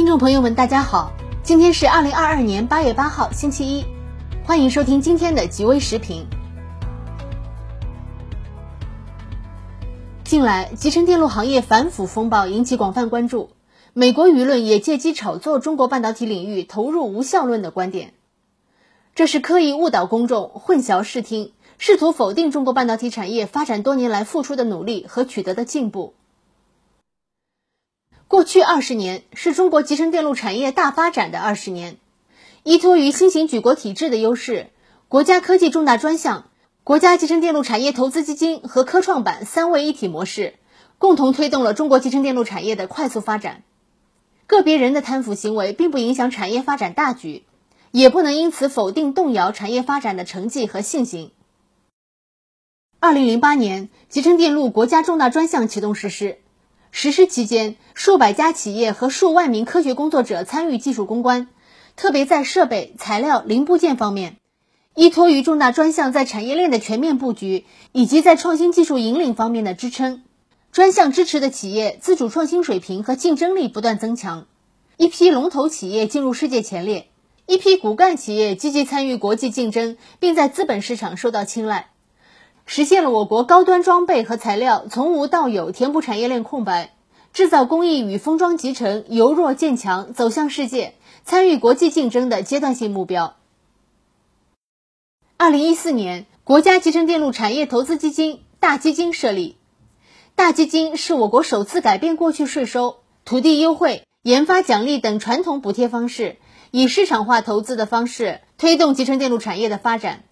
听众朋友们，大家好，今天是二零二二年八月八号，星期一，欢迎收听今天的极微时评。近来，集成电路行业反腐风暴引起广泛关注，美国舆论也借机炒作中国半导体领域投入无效论的观点，这是刻意误导公众、混淆视听，试图否定中国半导体产业发展多年来付出的努力和取得的进步。过去二十年是中国集成电路产业大发展的二十年，依托于新型举国体制的优势，国家科技重大专项、国家集成电路产业投资基金和科创板三位一体模式，共同推动了中国集成电路产业的快速发展。个别人的贪腐行为并不影响产业发展大局，也不能因此否定动摇产业发展的成绩和信心。二零零八年，集成电路国家重大专项启动实施。实施期间，数百家企业和数万名科学工作者参与技术攻关，特别在设备、材料、零部件方面，依托于重大专项在产业链的全面布局，以及在创新技术引领方面的支撑，专项支持的企业自主创新水平和竞争力不断增强，一批龙头企业进入世界前列，一批骨干企业积极参与国际竞争，并在资本市场受到青睐。实现了我国高端装备和材料从无到有填补产业链空白，制造工艺与封装集成由弱渐强走向世界，参与国际竞争的阶段性目标。二零一四年，国家集成电路产业投资基金大基金设立，大基金是我国首次改变过去税收、土地优惠、研发奖励等传统补贴方式，以市场化投资的方式推动集成电路产业的发展。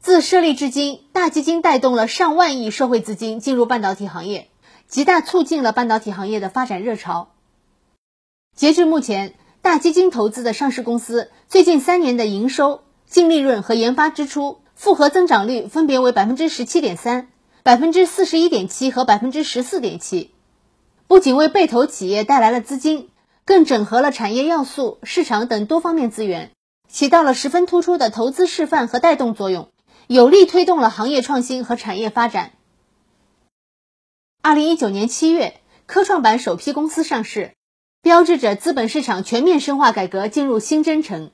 自设立至今，大基金带动了上万亿社会资金进入半导体行业，极大促进了半导体行业的发展热潮。截至目前，大基金投资的上市公司最近三年的营收、净利润和研发支出复合增长率分别为百分之十七点三、百分之四十一点七和百分之十四点七，不仅为被投企业带来了资金，更整合了产业要素、市场等多方面资源，起到了十分突出的投资示范和带动作用。有力推动了行业创新和产业发展。二零一九年七月，科创板首批公司上市，标志着资本市场全面深化改革进入新征程。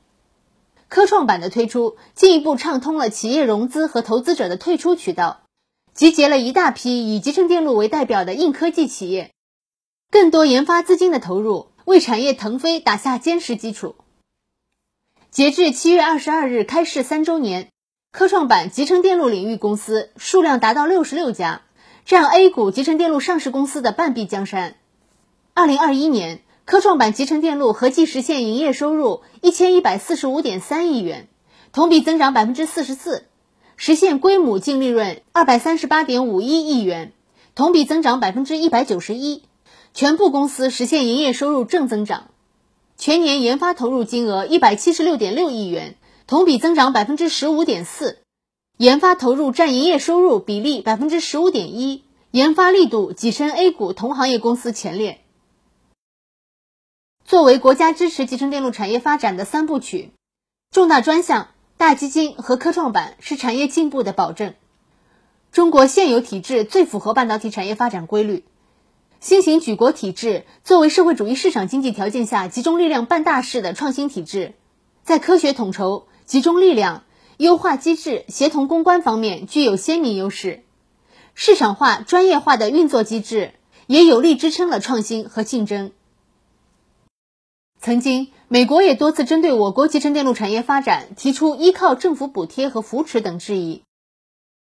科创板的推出，进一步畅通了企业融资和投资者的退出渠道，集结了一大批以集成电路为代表的硬科技企业，更多研发资金的投入，为产业腾飞打下坚实基础。截至七月二十二日开市三周年。科创板集成电路领域公司数量达到六十六家，占 A 股集成电路上市公司的半壁江山。二零二一年，科创板集成电路合计实现营业收入一千一百四十五点三亿元，同比增长百分之四十四，实现规模净利润二百三十八点五一亿元，同比增长百分之一百九十一，全部公司实现营业收入正增长，全年研发投入金额一百七十六点六亿元。同比增长百分之十五点四，研发投入占营业收入比例百分之十五点一，研发力度跻身 A 股同行业公司前列。作为国家支持集成电路产业发展的三部曲，重大专项、大基金和科创板是产业进步的保证。中国现有体制最符合半导体产业发展规律，新型举国体制作为社会主义市场经济条件下集中力量办大事的创新体制，在科学统筹。集中力量、优化机制、协同攻关方面具有鲜明优势，市场化、专业化的运作机制也有力支撑了创新和竞争。曾经，美国也多次针对我国集成电路产业发展提出依靠政府补贴和扶持等质疑，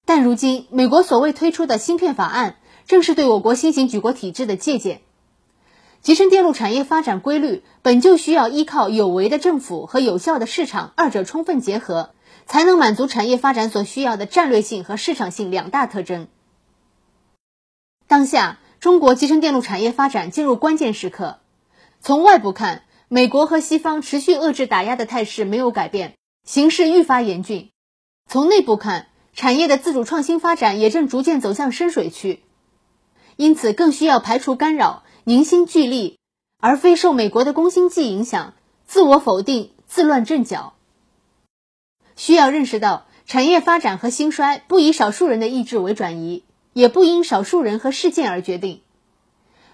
但如今，美国所谓推出的芯片法案，正是对我国新型举国体制的借鉴。集成电路产业发展规律本就需要依靠有为的政府和有效的市场，二者充分结合，才能满足产业发展所需要的战略性和市场性两大特征。当下，中国集成电路产业发展进入关键时刻。从外部看，美国和西方持续遏制打压的态势没有改变，形势愈发严峻；从内部看，产业的自主创新发展也正逐渐走向深水区，因此更需要排除干扰。凝心聚力，而非受美国的工薪计影响，自我否定、自乱阵脚。需要认识到，产业发展和兴衰不以少数人的意志为转移，也不因少数人和事件而决定。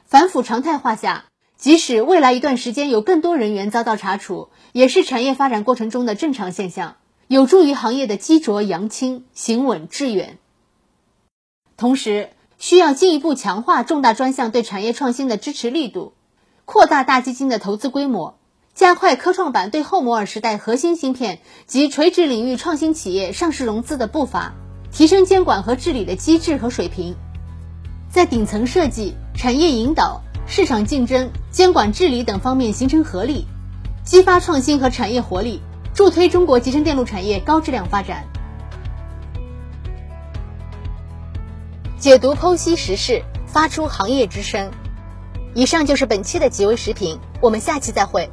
反腐常态化下，即使未来一段时间有更多人员遭到查处，也是产业发展过程中的正常现象，有助于行业的积浊扬清、行稳致远。同时，需要进一步强化重大专项对产业创新的支持力度，扩大大基金的投资规模，加快科创板对后摩尔时代核心芯片及垂直领域创新企业上市融资的步伐，提升监管和治理的机制和水平，在顶层设计、产业引导。市场竞争、监管治理等方面形成合力，激发创新和产业活力，助推中国集成电路产业高质量发展。解读剖析时事，发出行业之声。以上就是本期的极微时评，我们下期再会。